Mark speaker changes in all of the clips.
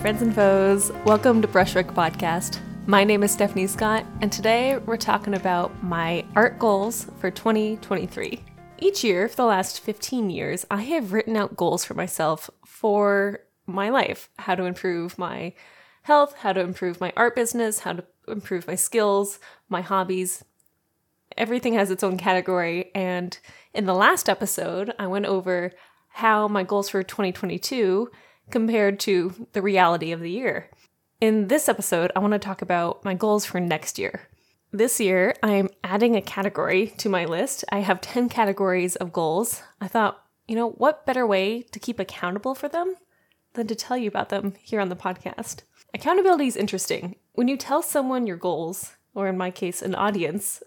Speaker 1: Friends and foes, welcome to Brushwork Podcast. My name is Stephanie Scott, and today we're talking about my art goals for 2023. Each year for the last 15 years, I have written out goals for myself for my life how to improve my health, how to improve my art business, how to improve my skills, my hobbies. Everything has its own category, and in the last episode, I went over how my goals for 2022 compared to the reality of the year. In this episode, I want to talk about my goals for next year. This year, I'm adding a category to my list. I have 10 categories of goals. I thought, you know, what better way to keep accountable for them than to tell you about them here on the podcast? Accountability is interesting. When you tell someone your goals, or in my case, an audience,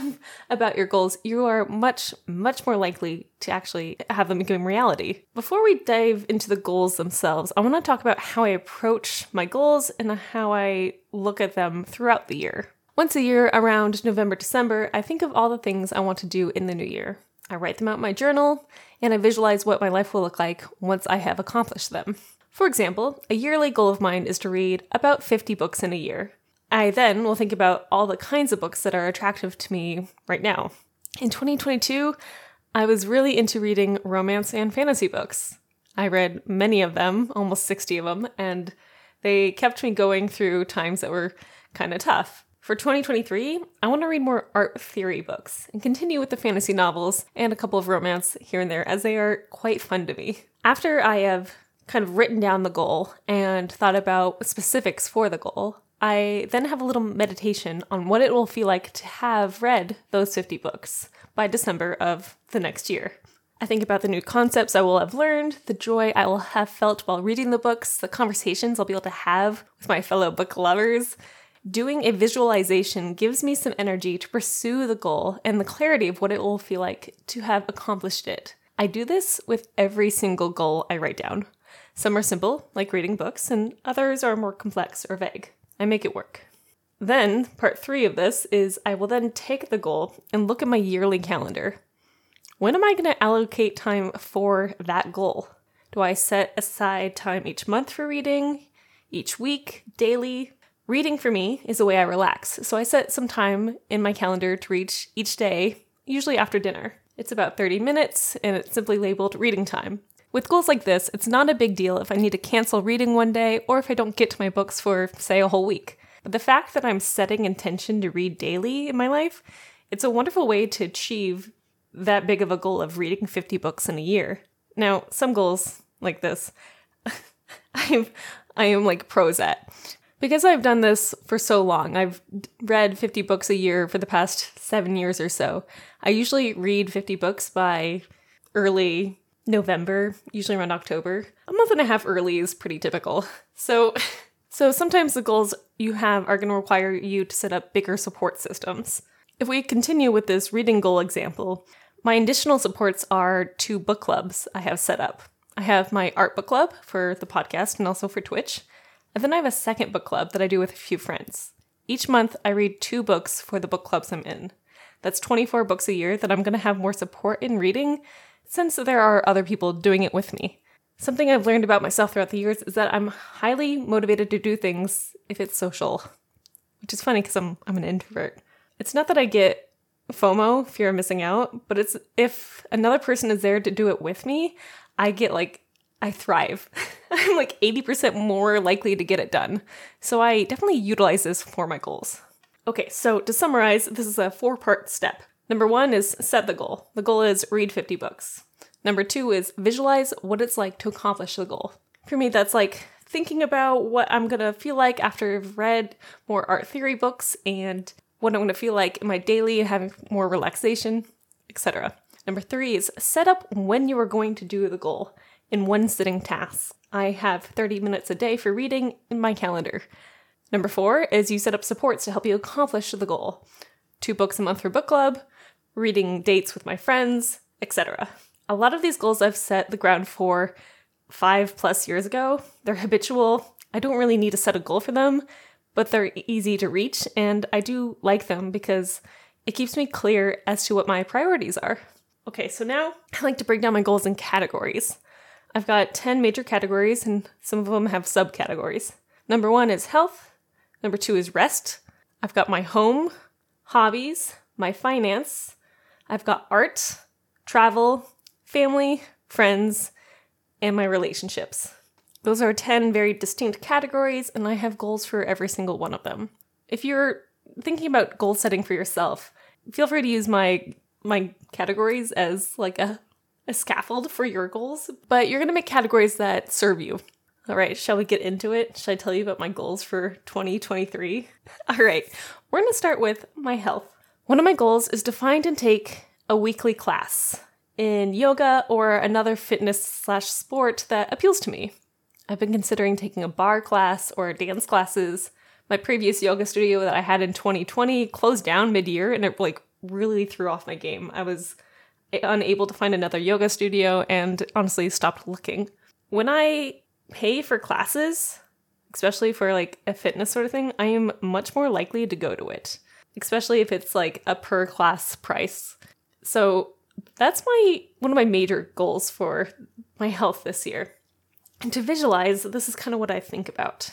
Speaker 1: about your goals, you are much, much more likely to actually have them become reality. Before we dive into the goals themselves, I want to talk about how I approach my goals and how I look at them throughout the year. Once a year, around November, December, I think of all the things I want to do in the new year. I write them out in my journal, and I visualize what my life will look like once I have accomplished them. For example, a yearly goal of mine is to read about 50 books in a year. I then will think about all the kinds of books that are attractive to me right now. In 2022, I was really into reading romance and fantasy books. I read many of them, almost 60 of them, and they kept me going through times that were kind of tough. For 2023, I want to read more art theory books and continue with the fantasy novels and a couple of romance here and there, as they are quite fun to me. After I have kind of written down the goal and thought about specifics for the goal, I then have a little meditation on what it will feel like to have read those 50 books by December of the next year. I think about the new concepts I will have learned, the joy I will have felt while reading the books, the conversations I'll be able to have with my fellow book lovers. Doing a visualization gives me some energy to pursue the goal and the clarity of what it will feel like to have accomplished it. I do this with every single goal I write down. Some are simple, like reading books, and others are more complex or vague. I make it work. Then, part three of this is I will then take the goal and look at my yearly calendar. When am I going to allocate time for that goal? Do I set aside time each month for reading, each week, daily? Reading for me is a way I relax, so I set some time in my calendar to read each day, usually after dinner. It's about 30 minutes, and it's simply labeled reading time. With goals like this, it's not a big deal if I need to cancel reading one day or if I don't get to my books for, say, a whole week. But the fact that I'm setting intention to read daily in my life, it's a wonderful way to achieve that big of a goal of reading 50 books in a year. Now, some goals like this, I'm I am like pros at. Because I've done this for so long, I've read 50 books a year for the past 7 years or so. I usually read 50 books by early November, usually around October. A month and a half early is pretty typical. So so sometimes the goals you have are going to require you to set up bigger support systems. If we continue with this reading goal example, my additional supports are two book clubs I have set up. I have my art book club for the podcast and also for Twitch. And then I have a second book club that I do with a few friends. Each month, I read two books for the book clubs I'm in. That's 24 books a year that I'm going to have more support in reading since there are other people doing it with me. Something I've learned about myself throughout the years is that I'm highly motivated to do things if it's social, which is funny because I'm I'm an introvert. It's not that I get FOMO, fear of missing out, but it's if another person is there to do it with me, I get like I thrive. I'm like 80% more likely to get it done. So I definitely utilize this for my goals. Okay, so to summarize, this is a four part step. Number one is set the goal. The goal is read 50 books. Number two is visualize what it's like to accomplish the goal. For me, that's like thinking about what I'm gonna feel like after I've read more art theory books and what I'm gonna feel like in my daily having more relaxation, etc. Number three is set up when you are going to do the goal in one sitting task. I have 30 minutes a day for reading in my calendar. Number four is you set up supports to help you accomplish the goal. Two books a month for book club, reading dates with my friends, etc. A lot of these goals I've set the ground for five plus years ago. They're habitual. I don't really need to set a goal for them, but they're easy to reach, and I do like them because it keeps me clear as to what my priorities are. Okay, so now I like to break down my goals in categories. I've got 10 major categories, and some of them have subcategories. Number one is health, number two is rest. I've got my home, hobbies, my finance, I've got art, travel, family, friends, and my relationships. Those are 10 very distinct categories, and I have goals for every single one of them. If you're thinking about goal setting for yourself, feel free to use my my categories as like a, a scaffold for your goals, but you're gonna make categories that serve you. All right, shall we get into it? Should I tell you about my goals for 2023? All right, we're gonna start with my health. One of my goals is to find and take a weekly class in yoga or another fitness slash sport that appeals to me. I've been considering taking a barre class or dance classes. My previous yoga studio that I had in 2020 closed down mid-year and it like really threw off my game. I was unable to find another yoga studio and honestly stopped looking. When I pay for classes, especially for like a fitness sort of thing, I am much more likely to go to it, especially if it's like a per class price. So that's my one of my major goals for my health this year. And to visualize, this is kind of what I think about.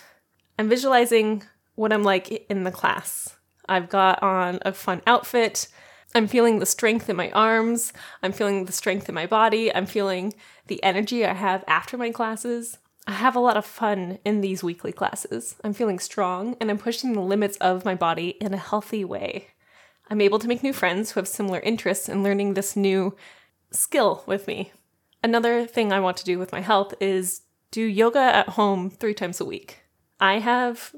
Speaker 1: I'm visualizing what I'm like in the class. I've got on a fun outfit. I'm feeling the strength in my arms. I'm feeling the strength in my body. I'm feeling the energy I have after my classes. I have a lot of fun in these weekly classes. I'm feeling strong and I'm pushing the limits of my body in a healthy way. I'm able to make new friends who have similar interests in learning this new skill with me. Another thing I want to do with my health is do yoga at home three times a week. I have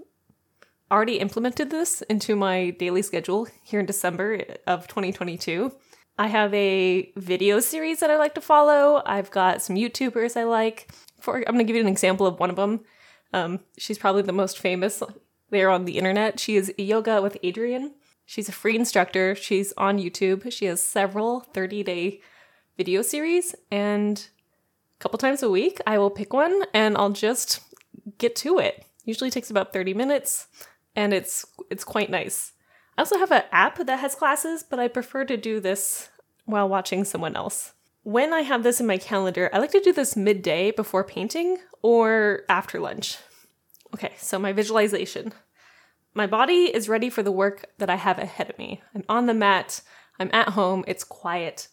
Speaker 1: already implemented this into my daily schedule here in December of 2022. I have a video series that I like to follow. I've got some YouTubers I like. For I'm going to give you an example of one of them. Um, she's probably the most famous there on the internet. She is Yoga with Adriene. She's a free instructor. She's on YouTube. She has several 30 day video series, and a couple times a week, I will pick one and I'll just get to it. Usually takes about 30 minutes and it's it's quite nice. I also have an app that has classes, but I prefer to do this while watching someone else. When I have this in my calendar, I like to do this midday before painting or after lunch. Okay, so my visualization. My body is ready for the work that I have ahead of me. I'm on the mat, I'm at home, it's quiet.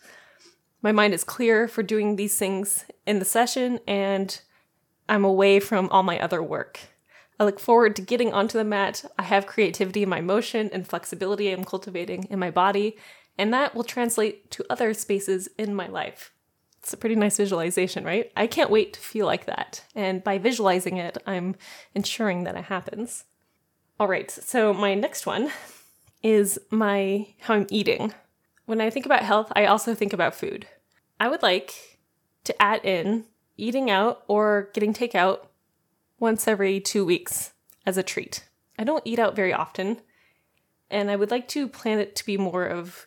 Speaker 1: My mind is clear for doing these things in the session, and I'm away from all my other work. I look forward to getting onto the mat. I have creativity in my motion and flexibility I'm cultivating in my body, and that will translate to other spaces in my life. It's a pretty nice visualization, right? I can't wait to feel like that. And by visualizing it, I'm ensuring that it happens. All right, so my next one is my how I'm eating. When I think about health, I also think about food. I would like to add in eating out or getting takeout once every two weeks as a treat. I don't eat out very often, and I would like to plan it to be more of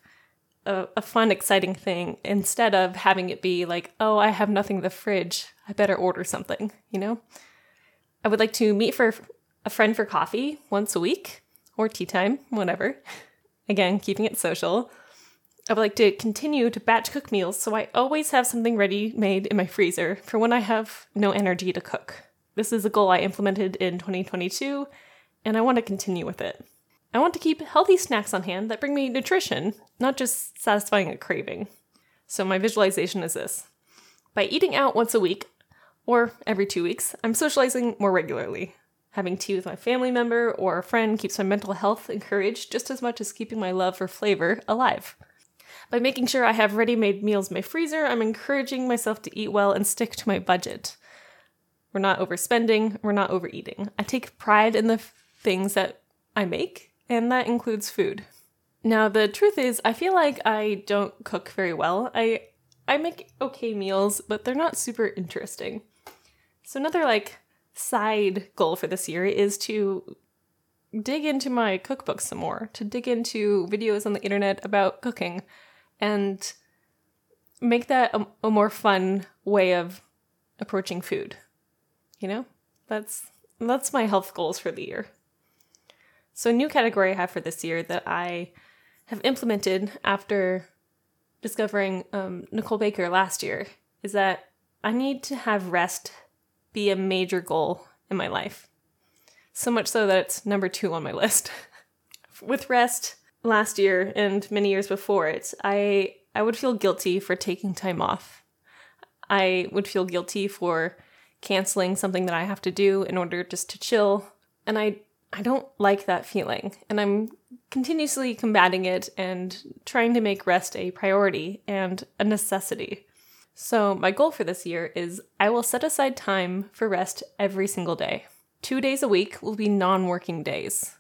Speaker 1: a, a, fun, exciting thing instead of having it be like, oh, I have nothing in the fridge. I better order something, you know? I would like to meet for a friend for coffee once a week or tea time, whatever. Again, keeping it social. I would like to continue to batch cook meals so I always have something ready made in my freezer for when I have no energy to cook. This is a goal I implemented in 2022, and I want to continue with it. I want to keep healthy snacks on hand that bring me nutrition, not just satisfying a craving. So, my visualization is this by eating out once a week, or every two weeks, I'm socializing more regularly. Having tea with my family member or a friend keeps my mental health encouraged just as much as keeping my love for flavor alive. By making sure I have ready made meals in my freezer, I'm encouraging myself to eat well and stick to my budget. We're not overspending. We're not overeating. I take pride in the f- things that I make, and that includes food. Now, the truth is, I feel like I don't cook very well. I I make okay meals, but they're not super interesting. So another like side goal for this year is to dig into my cookbook some more, to dig into videos on the internet about cooking and make that a, a more fun way of approaching food. You know, that's that's my health goals for the year. So a new category I have for this year that I have implemented after discovering um, Nicole Baker last year is that I need to have rest be a major goal in my life. So much so that it's number two on my list. With rest, last year and many years before it, I I would feel guilty for taking time off. I would feel guilty for canceling something that I have to do in order just to chill, and I I don't like that feeling, and I'm continuously combating it and trying to make rest a priority and a necessity. So, my goal for this year is I will set aside time for rest every single day. Two days a week will be non working days.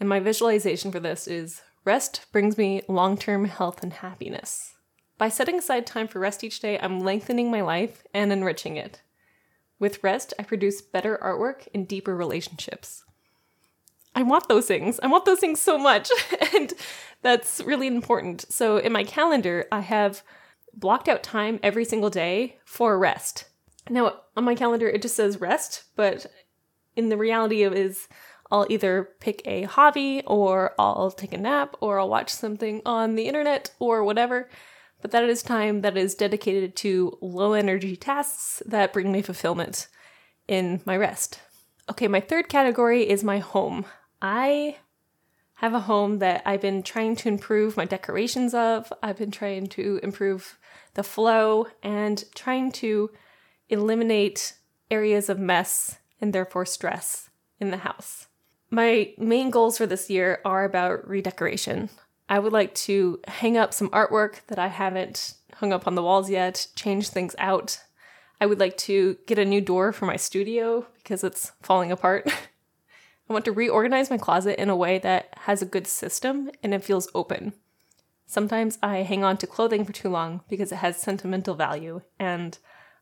Speaker 1: And my visualization for this is rest brings me long term health and happiness. By setting aside time for rest each day, I'm lengthening my life and enriching it. With rest, I produce better artwork and deeper relationships. I want those things. I want those things so much. and that's really important. So in my calendar, I have blocked out time every single day for rest. Now, on my calendar, it just says rest, but in the reality of is I'll either pick a hobby or I'll take a nap or I'll watch something on the internet or whatever. But that is time that is dedicated to low energy tasks that bring me fulfillment in my rest. Okay, my third category is my home. I have a home that I've been trying to improve my decorations of. I've been trying to improve the flow and trying to eliminate areas of mess and therefore stress in the house. My main goals for this year are about redecoration. I would like to hang up some artwork that I haven't hung up on the walls yet, change things out. I would like to get a new door for my studio because it's falling apart. I want to reorganize my closet in a way that has a good system and it feels open. Sometimes I hang on to clothing for too long because it has sentimental value and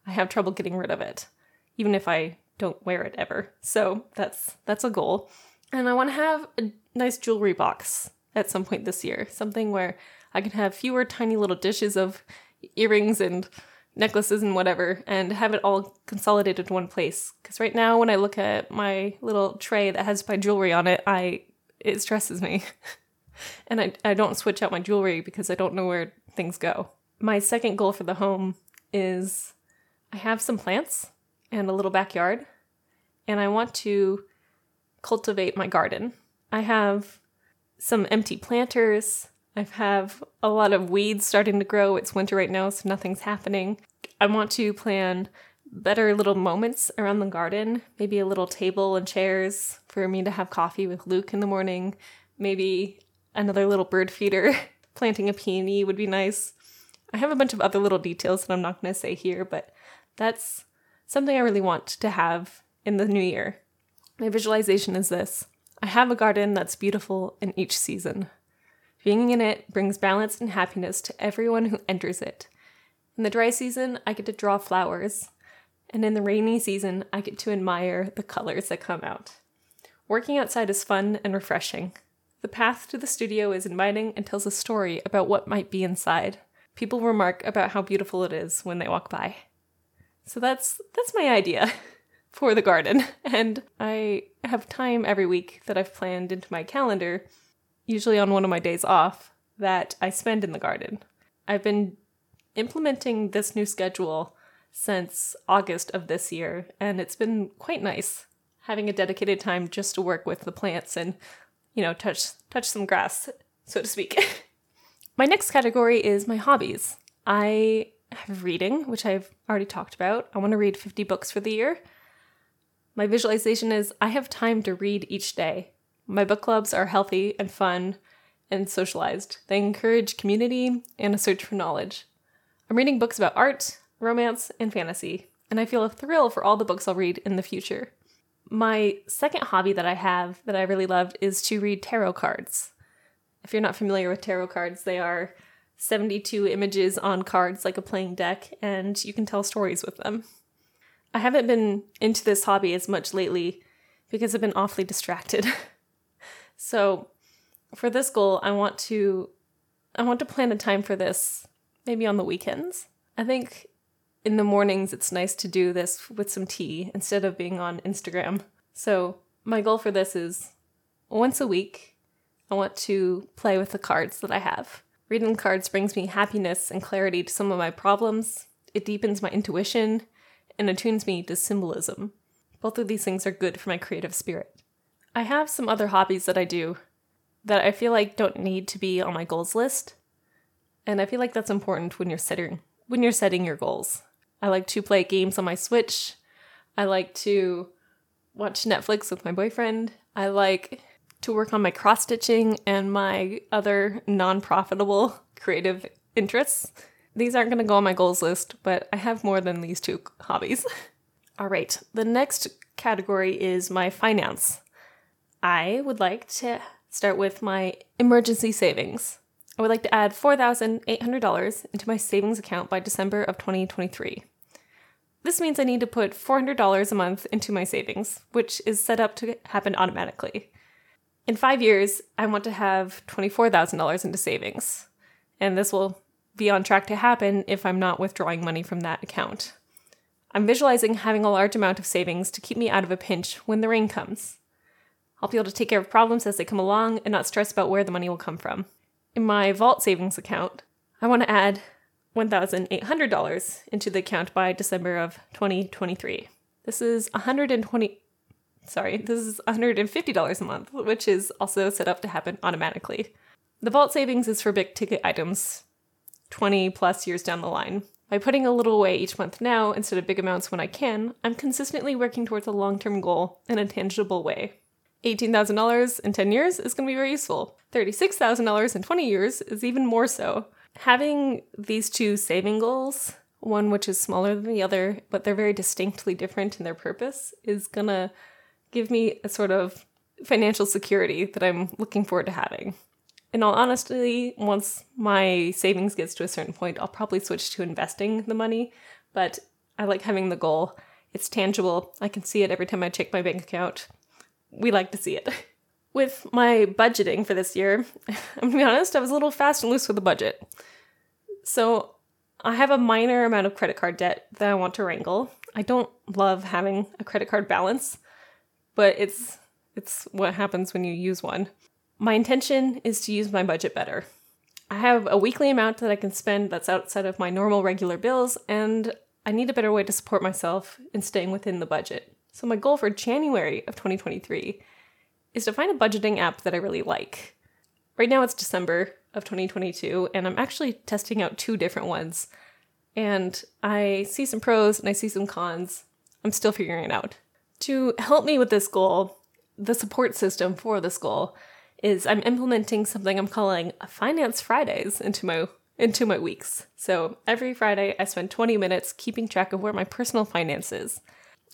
Speaker 1: I have trouble getting rid of it, even if I don't wear it ever. So that's that's a goal. And I want to have a nice jewelry box at some point this year, something where I can have fewer tiny little dishes of earrings and necklaces and whatever and have it all consolidated in one place. Because right now when i look at my little tray that has my jewelry on it i it stresses me. And I, I don't switch out my jewelry because i don't know where things go. My second goal for the home is i have some plants and a little backyard and i want to cultivate my garden. I have some empty planters I have a lot of weeds starting to grow. It's winter right now, so nothing's happening. I want to plan better little moments around the garden, maybe a little table and chairs for me to have coffee with Luke in the morning, maybe another little bird feeder. Planting a peony would be nice. I have a bunch of other little details that I'm not going to say here, but that's something I really want to have in the new year. My visualization is this I have a garden that's beautiful in each season. Being in it brings balance and happiness to everyone who enters it. In the dry season, I get to draw flowers, and in the rainy season, I get to admire the colors that come out. Working outside is fun and refreshing. The path to the studio is inviting and tells a story about what might be inside. People remark about how beautiful it is when they walk by. So that's that's my idea for the garden. And I have time every week that I've planned into my calendar usually on one of my days off, that I spend in the garden. I've been implementing this new schedule since August of this year, and it's been quite nice having a dedicated time just to work with the plants and, you know, touch touch some grass, so to speak. my next category is my hobbies. I have reading, which I've already talked about. I want to read 50 books for the year. My visualization is I have time to read each day. My book clubs are healthy and fun and socialized. They encourage community and a search for knowledge. I'm reading books about art, romance, and fantasy, and I feel a thrill for all the books I'll read in the future. My second hobby that I have that I really loved is to read tarot cards. If you're not familiar with tarot cards, they are 72 images on cards like a playing deck, and you can tell stories with them. I haven't been into this hobby as much lately because I've been awfully distracted. So for this goal, I want to I want to plan a time for this maybe on the weekends. I think in the mornings it's nice to do this with some tea instead of being on Instagram. So my goal for this is once a week I want to play with the cards that I have. Reading cards brings me happiness and clarity to some of my problems. it deepens my intuition, and attunes me to symbolism. Both of these things are good for my creative spirit. I have some other hobbies that I do that I feel like don't need to be on my goals list. And I feel like that's important when you're setting when you're setting your goals. I like to play games on my Switch. I like to watch Netflix with my boyfriend. I like to work on my cross stitching and my other non profitable creative interests. These aren't going to go on my goals list, but I have more than these two hobbies. All right, the next category is my finance. I would like to start with my emergency savings. I would like to add $4,800 into my savings account by December of 2023. This means I need to put $400 a month into my savings, which is set up to happen automatically. In five years, I want to have $24,000 into savings, and this will be on track to happen if I'm not withdrawing money from that account. I'm visualizing having a large amount of savings to keep me out of a pinch when the rain comes. I'll be able to take care of problems as they come along and not stress about where the money will come from. In my Vault savings account, I want to add $1,800 into the account by December of 2023. This is 120 sorry, this is $150 a month, which is also set up to happen automatically. The vault savings is for big ticket items 20 plus years down the line. By putting a little away each month now instead of big amounts when I can, I'm consistently working towards a long term goal in a tangible way. $18,000 in 10 years is going to be very useful. $36,000 in 20 years is even more so having these two saving goals, one which is smaller than the other, but they're very distinctly different in their purpose, is gonna give me a sort of financial security that I'm looking forward to having. In all honesty, once my savings gets to a certain point, I'll probably switch to investing the money, but I like having the goal. It's tangible. I can see it every time I check my bank account. We like to see it. with my budgeting for this year, I'm gonna be honest, I was a little fast and loose with the budget. So I have a minor amount of credit card debt that I want to wrangle. I don't love having a credit card balance, but it's it's what happens when you use one. My intention is to use my budget better. I have a weekly amount that I can spend that's outside of my normal regular bills, and I need a better way to support myself in staying within the budget. So, my goal for January of 2023 is to find a budgeting app that I really like. Right now it's December of 2022, and I'm actually testing out two different ones. And I see some pros and I see some cons. I'm still figuring it out. To help me with this goal, the support system for this goal is I'm implementing something I'm calling Finance Fridays into my into my weeks. So every Friday I spend 20 minutes keeping track of where my personal finance is.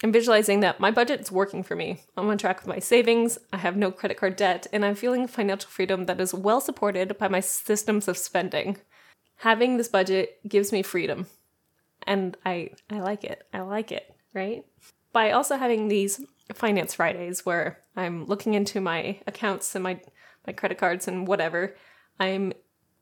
Speaker 1: I'm visualizing that my budget is working for me. I'm on track with my savings, I have no credit card debt, and I'm feeling financial freedom that is well supported by my systems of spending. Having this budget gives me freedom. And I I like it. I like it, right? By also having these finance Fridays where I'm looking into my accounts and my my credit cards and whatever, I'm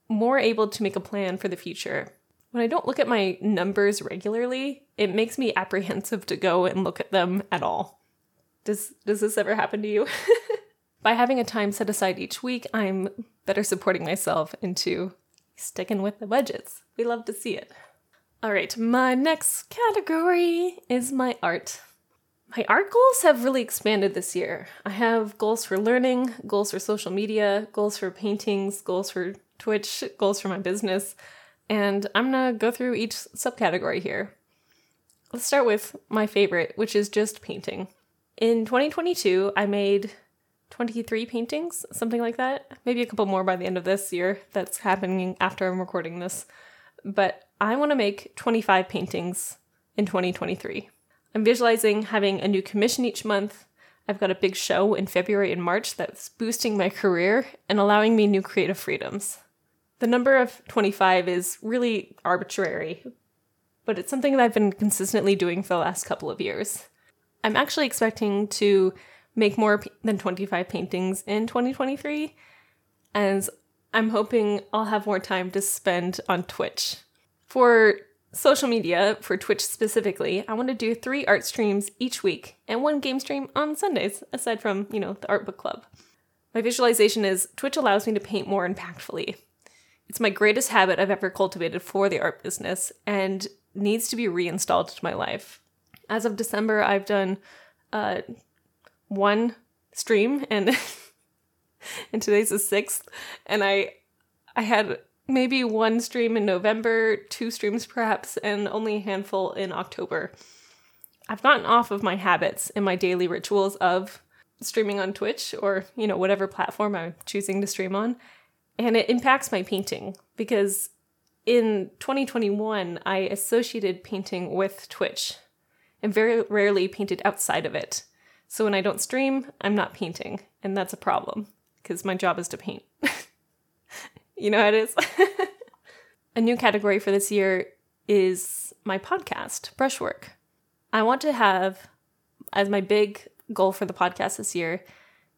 Speaker 1: more able to make a plan for the future when I don't look at my numbers regularly, it makes me apprehensive to go and look at them at all. Does does this ever happen to you? By having a time set aside each week, I'm better supporting myself into sticking with the budgets. We love to see it. All right, my next category is my art. My art goals have really expanded this year. I have goals for learning, goals for social media, goals for paintings, goals for Twitch, goals for my business and I'm gonna go through each subcategory here. Let's start with my favorite, which is just painting. In 2022, I made 23 paintings, something like that. Maybe a couple more by the end of this year. That's happening after I'm recording this. But I want to make 25 paintings in 2023. I'm visualizing having a new commission each month. I've got a big show in February and March that's boosting my career and allowing me new creative freedoms. The number of 25 is really arbitrary, but it's something that I've been consistently doing for the last couple of years. I'm actually expecting to make more than 25 paintings in 2023, as I'm hoping I'll have more time to spend on Twitch. For social media, for Twitch specifically, I want to do three art streams each week and one game stream on Sundays, aside from, you know, the art book club. My visualization is Twitch allows me to paint more impactfully. It's my greatest habit I've ever cultivated for the art business, and needs to be reinstalled to my life. As of December, I've done uh, one stream, and and today's the sixth, and I I had maybe one stream in November, two streams perhaps, and only a handful in October. I've gotten off of my habits and my daily rituals of streaming on Twitch or, you know, whatever platform I'm choosing to stream on. And it impacts my painting because in 2021, I associated painting with Twitch and very rarely painted outside of it. So when I don't stream, I'm not painting, and that's a problem because my job is to paint. you know how it is? a new category for this year is my podcast, Brushwork. I want to have, as my big goal for the podcast this year,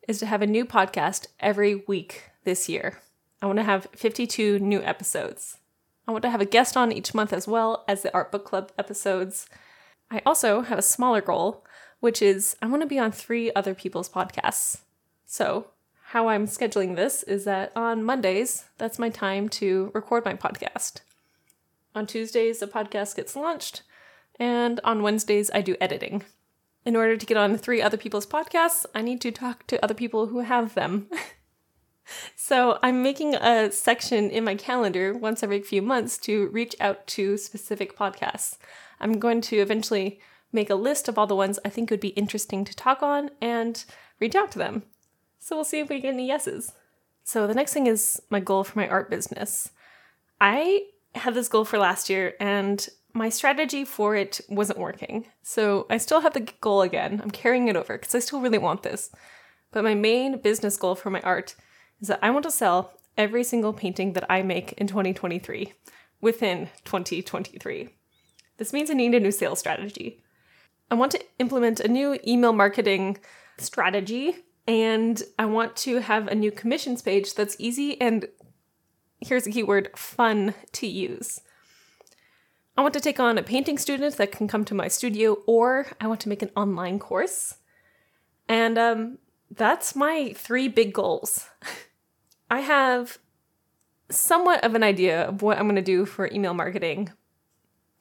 Speaker 1: is to have a new podcast every week this year. I want to have 52 new episodes. I want to have a guest on each month as well as the Art Book Club episodes. I also have a smaller goal, which is I want to be on three other people's podcasts. So, how I'm scheduling this is that on Mondays, that's my time to record my podcast. On Tuesdays, the podcast gets launched, and on Wednesdays, I do editing. In order to get on three other people's podcasts, I need to talk to other people who have them. so I'm making a section in my calendar once every few months to reach out to specific podcasts. I'm going to eventually make a list of all the ones I think would be interesting to talk on and reach out to them. So we'll see if we get any yeses. So the next thing is my goal for my art business. I had this goal for last year and my strategy for it wasn't working. So I still have the goal again. I'm carrying it over because I still really want this. But my main business goal for my art is that I want to sell every single painting that I make in 2023 within 2023. This means I need a new sales strategy. I want to implement a new email marketing strategy and I want to have a new commissions page that's easy and here's a keyword fun to use. I want to take on a painting student that can come to my studio, or I want to make an online course. And um, that's my three big goals. I have somewhat of an idea of what I'm going to do for email marketing,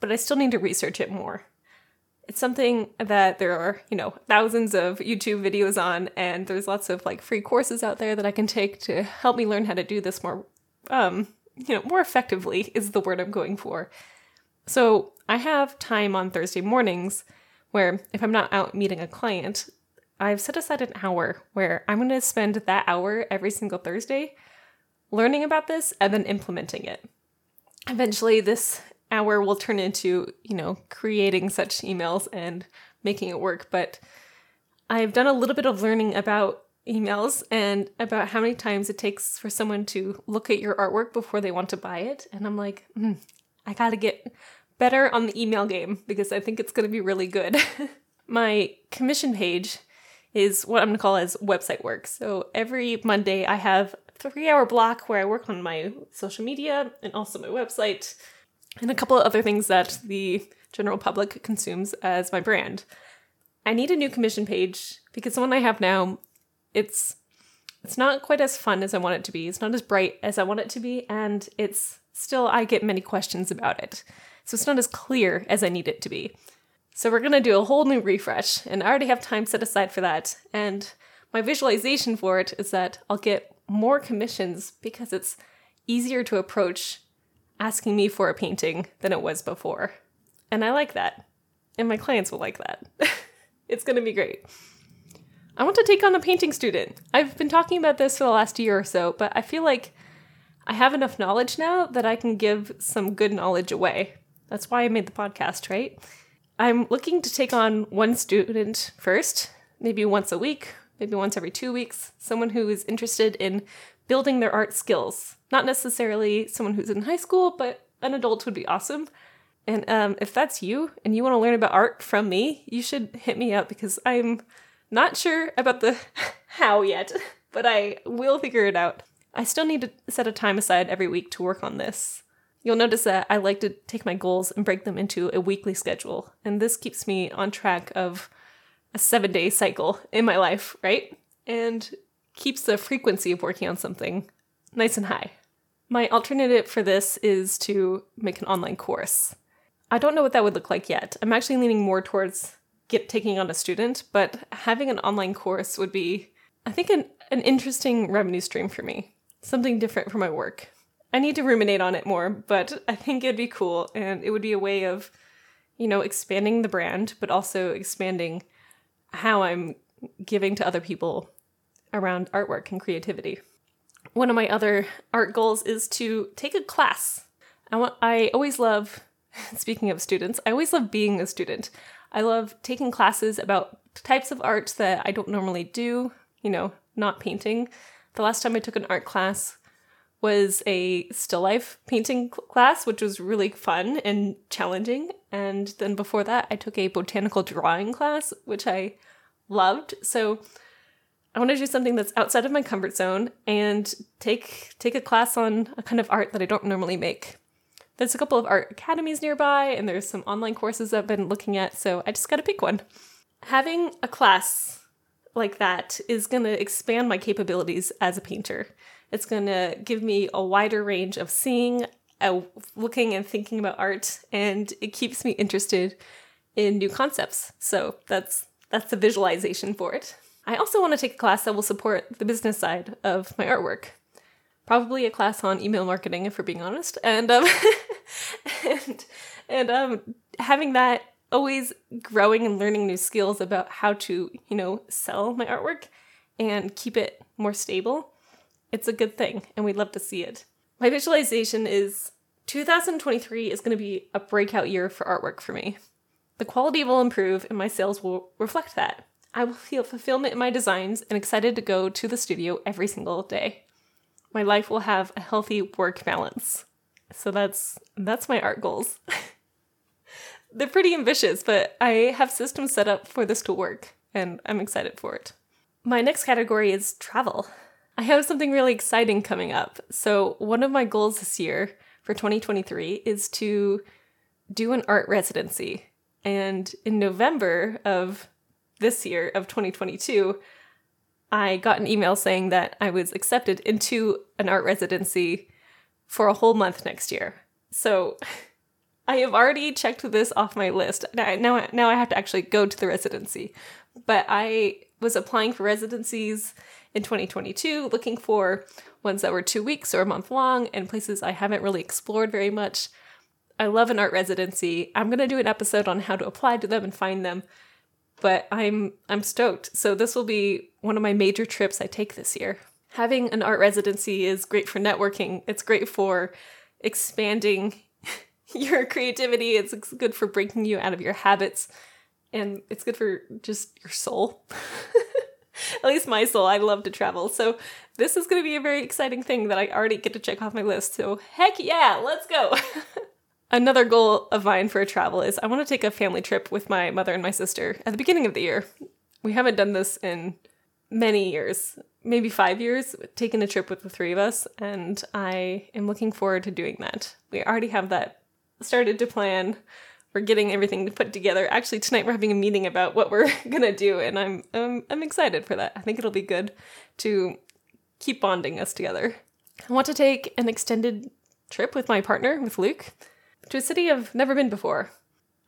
Speaker 1: but I still need to research it more. It's something that there are, you know, thousands of YouTube videos on, and there's lots of like free courses out there that I can take to help me learn how to do this more, um, you know, more effectively is the word I'm going for. So I have time on Thursday mornings where if I'm not out meeting a client, I've set aside an hour where I'm going to spend that hour every single Thursday learning about this and then implementing it. Eventually, this hour will turn into, you know, creating such emails and making it work. But I've done a little bit of learning about emails and about how many times it takes for someone to look at your artwork before they want to buy it. And I'm like, mm, I gotta get better on the email game because I think it's to be really good. My commission page is what I'm to call as website work. So every Monday I have a 3-hour block where I work on my social media and also my website and a couple of other things that the general public consumes as my brand. I need a new commission page because the one I have now it's it's not quite as fun as I want it to be. It's not as bright as I want it to be and it's still I get many questions about it so it's not as clear as I need it to be. So we're going to do a whole new refresh, and I already have time set aside for that. And my visualization for it is that I'll get more commissions because it's easier to approach asking me for a painting than it was before. And I like that. And my clients will like that. it's going to be great. I want to take on a painting student. I've been talking about this for the last year or so, but I feel like I have enough knowledge now that I can give some good knowledge away. That's why I made the podcast, right? I'm looking to take on one student first, maybe once a week, maybe once every two weeks, someone who is interested in building their art skills. Not necessarily someone who's in high school, but an adult would be awesome. And um, if that's you and you want to learn about art from me, you should hit me up because I'm not sure about the how yet, but I will figure it out. I still need to set a time aside every week to work on this. You'll notice that I like to take my goals and break them into a weekly schedule, and this keeps me on track of a seven day cycle in my life, right? And keeps the frequency of working on something nice and high. My alternative for this is to make an online course. I don't know what that would look like yet. I'm actually leaning more towards get taking on a student, but having an online course would be, I think, an, an interesting revenue stream for me. Something different for my work. I need to ruminate on it more, but I think it'd be cool and it would be a way of, you know, expanding the brand, but also expanding how I'm giving to other people around artwork and creativity. One of my other art goals is to take a class. I want I always love speaking of students, I always love being a student. I love taking classes about types of art that I don't normally do, you know, not painting. The last time I took an art class was a still life painting class, which was really fun and challenging. And then before that, I took a botanical drawing class, which I loved. So I want to do something that's outside of my comfort zone and take take a class on a kind of art that I don't normally make. There's a couple of art academies nearby, and there's some online courses I've been looking at, so I just got to pick one. Having a class like that is going to expand my capabilities as a painter. It's going to give me a wider range of seeing, uh, looking, and thinking about art, and it keeps me interested in new concepts. So that's that's the visualization for it. I also want to take a class that will support the business side of my artwork. Probably a class on email marketing, if we're being honest, and um, and and um, having that always growing and learning new skills about how to you know sell my artwork and keep it more stable it's a good thing, and we'd love to see it. My visualization is 2023 is going to be a breakout year for artwork for me. The quality will improve, and my sales will reflect that. I will feel fulfillment in my designs and excited to go to the studio every single day. My life will have a healthy work balance. So that's that's my art goals. They're pretty ambitious, but I have systems set up for this to work, and I'm excited for it. My next category is travel. I have something really exciting coming up. So, one of my goals this year for 2023 is to do an art residency. And in November of this year, of 2022, I got an email saying that I was accepted into an art residency for a whole month next year. So, I have already checked this off my list. Now, now, now I have to actually go to the residency. But I was applying for residencies in 2022, looking for ones that were two weeks or a month long and places I haven't really explored very much. I love an art residency. I'm going to do an episode on how to apply to them and find them, but I'm I'm stoked. So this will be one of my major trips I take this year. Having an art residency is great for networking. It's great for expanding your creativity. It's good for breaking you out of your habits and it's good for just your soul. At least my soul. I love to travel. So this is going to be a very exciting thing that I already get to check off my list. So heck yeah, let's go. Another goal of mine for a travel is I want to take a family trip with my mother and my sister at the beginning of the year. We haven't done this in many years, maybe five years, taking a trip with the three of us, and I am looking forward to doing that. We already have that started to plan we're getting everything put together. Actually, tonight we're having a meeting about what we're gonna do, and I'm um, I'm excited for that. I think it'll be good to keep bonding us together. I want to take an extended trip with my partner, with Luke, to a city I've never been before.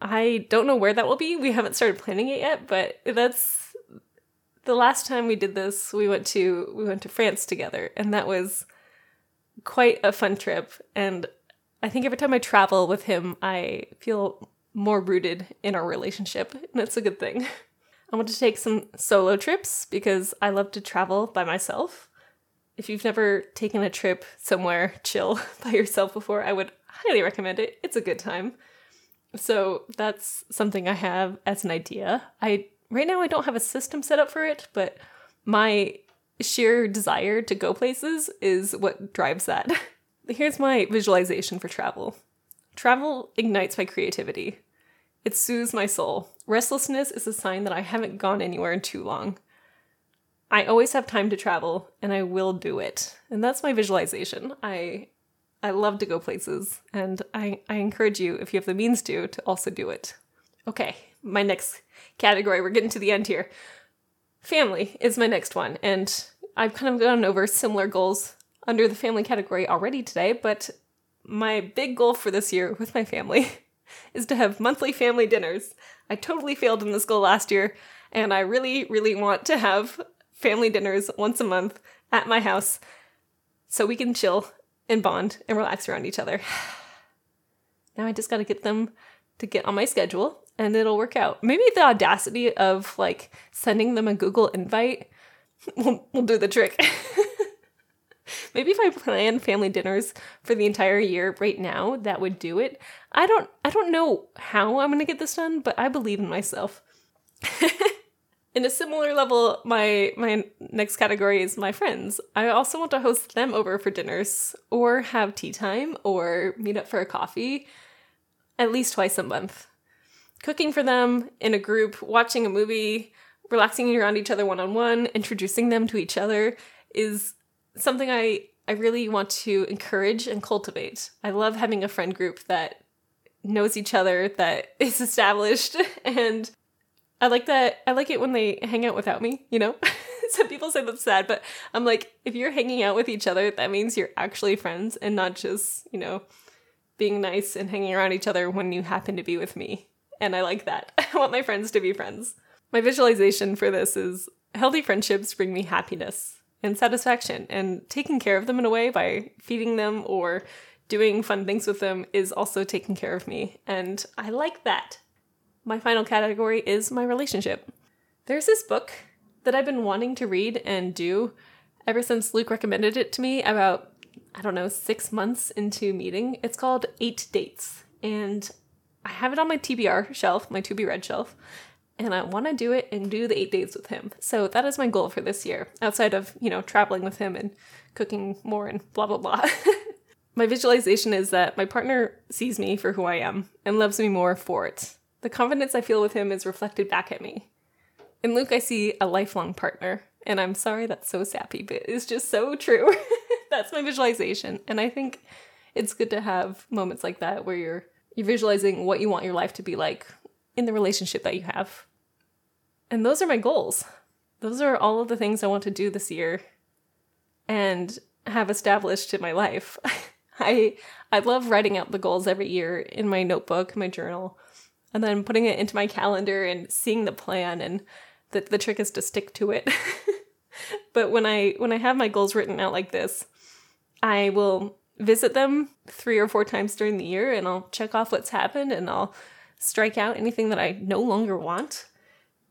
Speaker 1: I don't know where that will be. We haven't started planning it yet, but that's the last time we did this. We went to we went to France together, and that was quite a fun trip. And I think every time I travel with him, I feel more rooted in our relationship, and it's a good thing. I want to take some solo trips because I love to travel by myself. If you've never taken a trip somewhere chill by yourself before, I would highly recommend it. It's a good time. So that's something I have as an idea. I right now I don't have a system set up for it, but my sheer desire to go places is what drives that. Here's my visualization for travel. Travel ignites my creativity. It soothes my soul. Restlessness is a sign that I haven't gone anywhere in too long. I always have time to travel and I will do it. And that's my visualization. I I love to go places and I, I encourage you, if you have the means to, to also do it. Okay, my next category, we're getting to the end here. Family is my next one, and I've kind of gone over similar goals under the family category already today, but my big goal for this year with my family is to have monthly family dinners. I totally failed in this goal last year, and I really, really want to have family dinners once a month at my house so we can chill and bond and relax around each other. Now I just got to get them to get on my schedule and it'll work out. Maybe the audacity of like sending them a Google invite will, will do the trick. Maybe if I plan family dinners for the entire year right now, that would do it. I don't I don't know how I'm going to get this done, but I believe in myself. in a similar level, my my next category is my friends. I also want to host them over for dinners or have tea time or meet up for a coffee at least twice a month. Cooking for them in a group, watching a movie, relaxing around each other one on one, introducing them to each other is something I I really want to encourage and cultivate. I love having a friend group that knows each other, that is established, and I like that. I like it when they hang out without me, you know? Some people say that's sad, but I'm like, if you're hanging out with each other, that means you're actually friends and not just, you know, being nice and hanging around each other when you happen to be with me. And I like that. I want my friends to be friends. My visualization for this is healthy friendships bring me happiness and satisfaction, and taking care of them in a way by feeding them or doing fun things with them is also taking care of me. And I like that. My final category is my relationship. There's this book that I've been wanting to read and do ever since Luke recommended it to me about I don't know, six months into meeting. It's called Eight Dates. And I have it on my TBR shelf, my to be read shelf. And I want to do it and do the eight days with him. So that is my goal for this year, outside of, you know, traveling with him and cooking more and blah, blah, blah. my visualization is that my partner sees me for who I am and loves me more for it. The confidence I feel with him is reflected back at me. In Luke, I see a lifelong partner. And I'm sorry that's so sappy, but it's just so true. that's my visualization. And I think it's good to have moments like that where you're you're visualizing what you want your life to be like in the relationship that you have. And those are my goals. Those are all of the things I want to do this year and have established in my life. I I love writing out the goals every year in my notebook, my journal, and then putting it into my calendar and seeing the plan and the, the trick is to stick to it. but when I when I have my goals written out like this, I will visit them three or four times during the year and I'll check off what's happened and I'll strike out anything that I no longer want.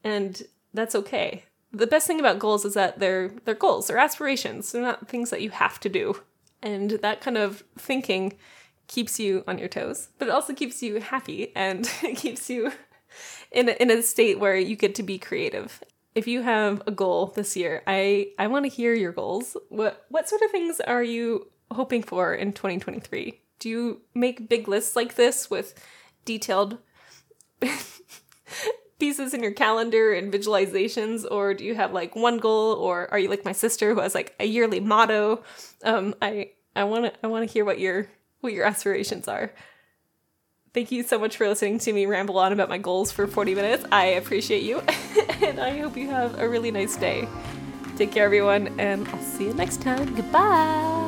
Speaker 1: And that's okay. The best thing about goals is that they're they're goals, they're aspirations. They're not things that you have to do. And that kind of thinking keeps you on your toes, but it also keeps you happy and it keeps you in a, in a state where you get to be creative if you have a goal this year, I I want to hear your goals. What what sort of things are you hoping for in 2023? Do you make big lists like this with detailed pieces in your calendar and visualizations or do you have like one goal or are you like my sister who has like a yearly motto? Um I I want to I want to hear what your what your aspirations are. Thank you so much for listening to me ramble on about my goals for 40 minutes. I appreciate you, and I hope you have a really nice day. Take care, everyone, and I'll see you next time. Goodbye.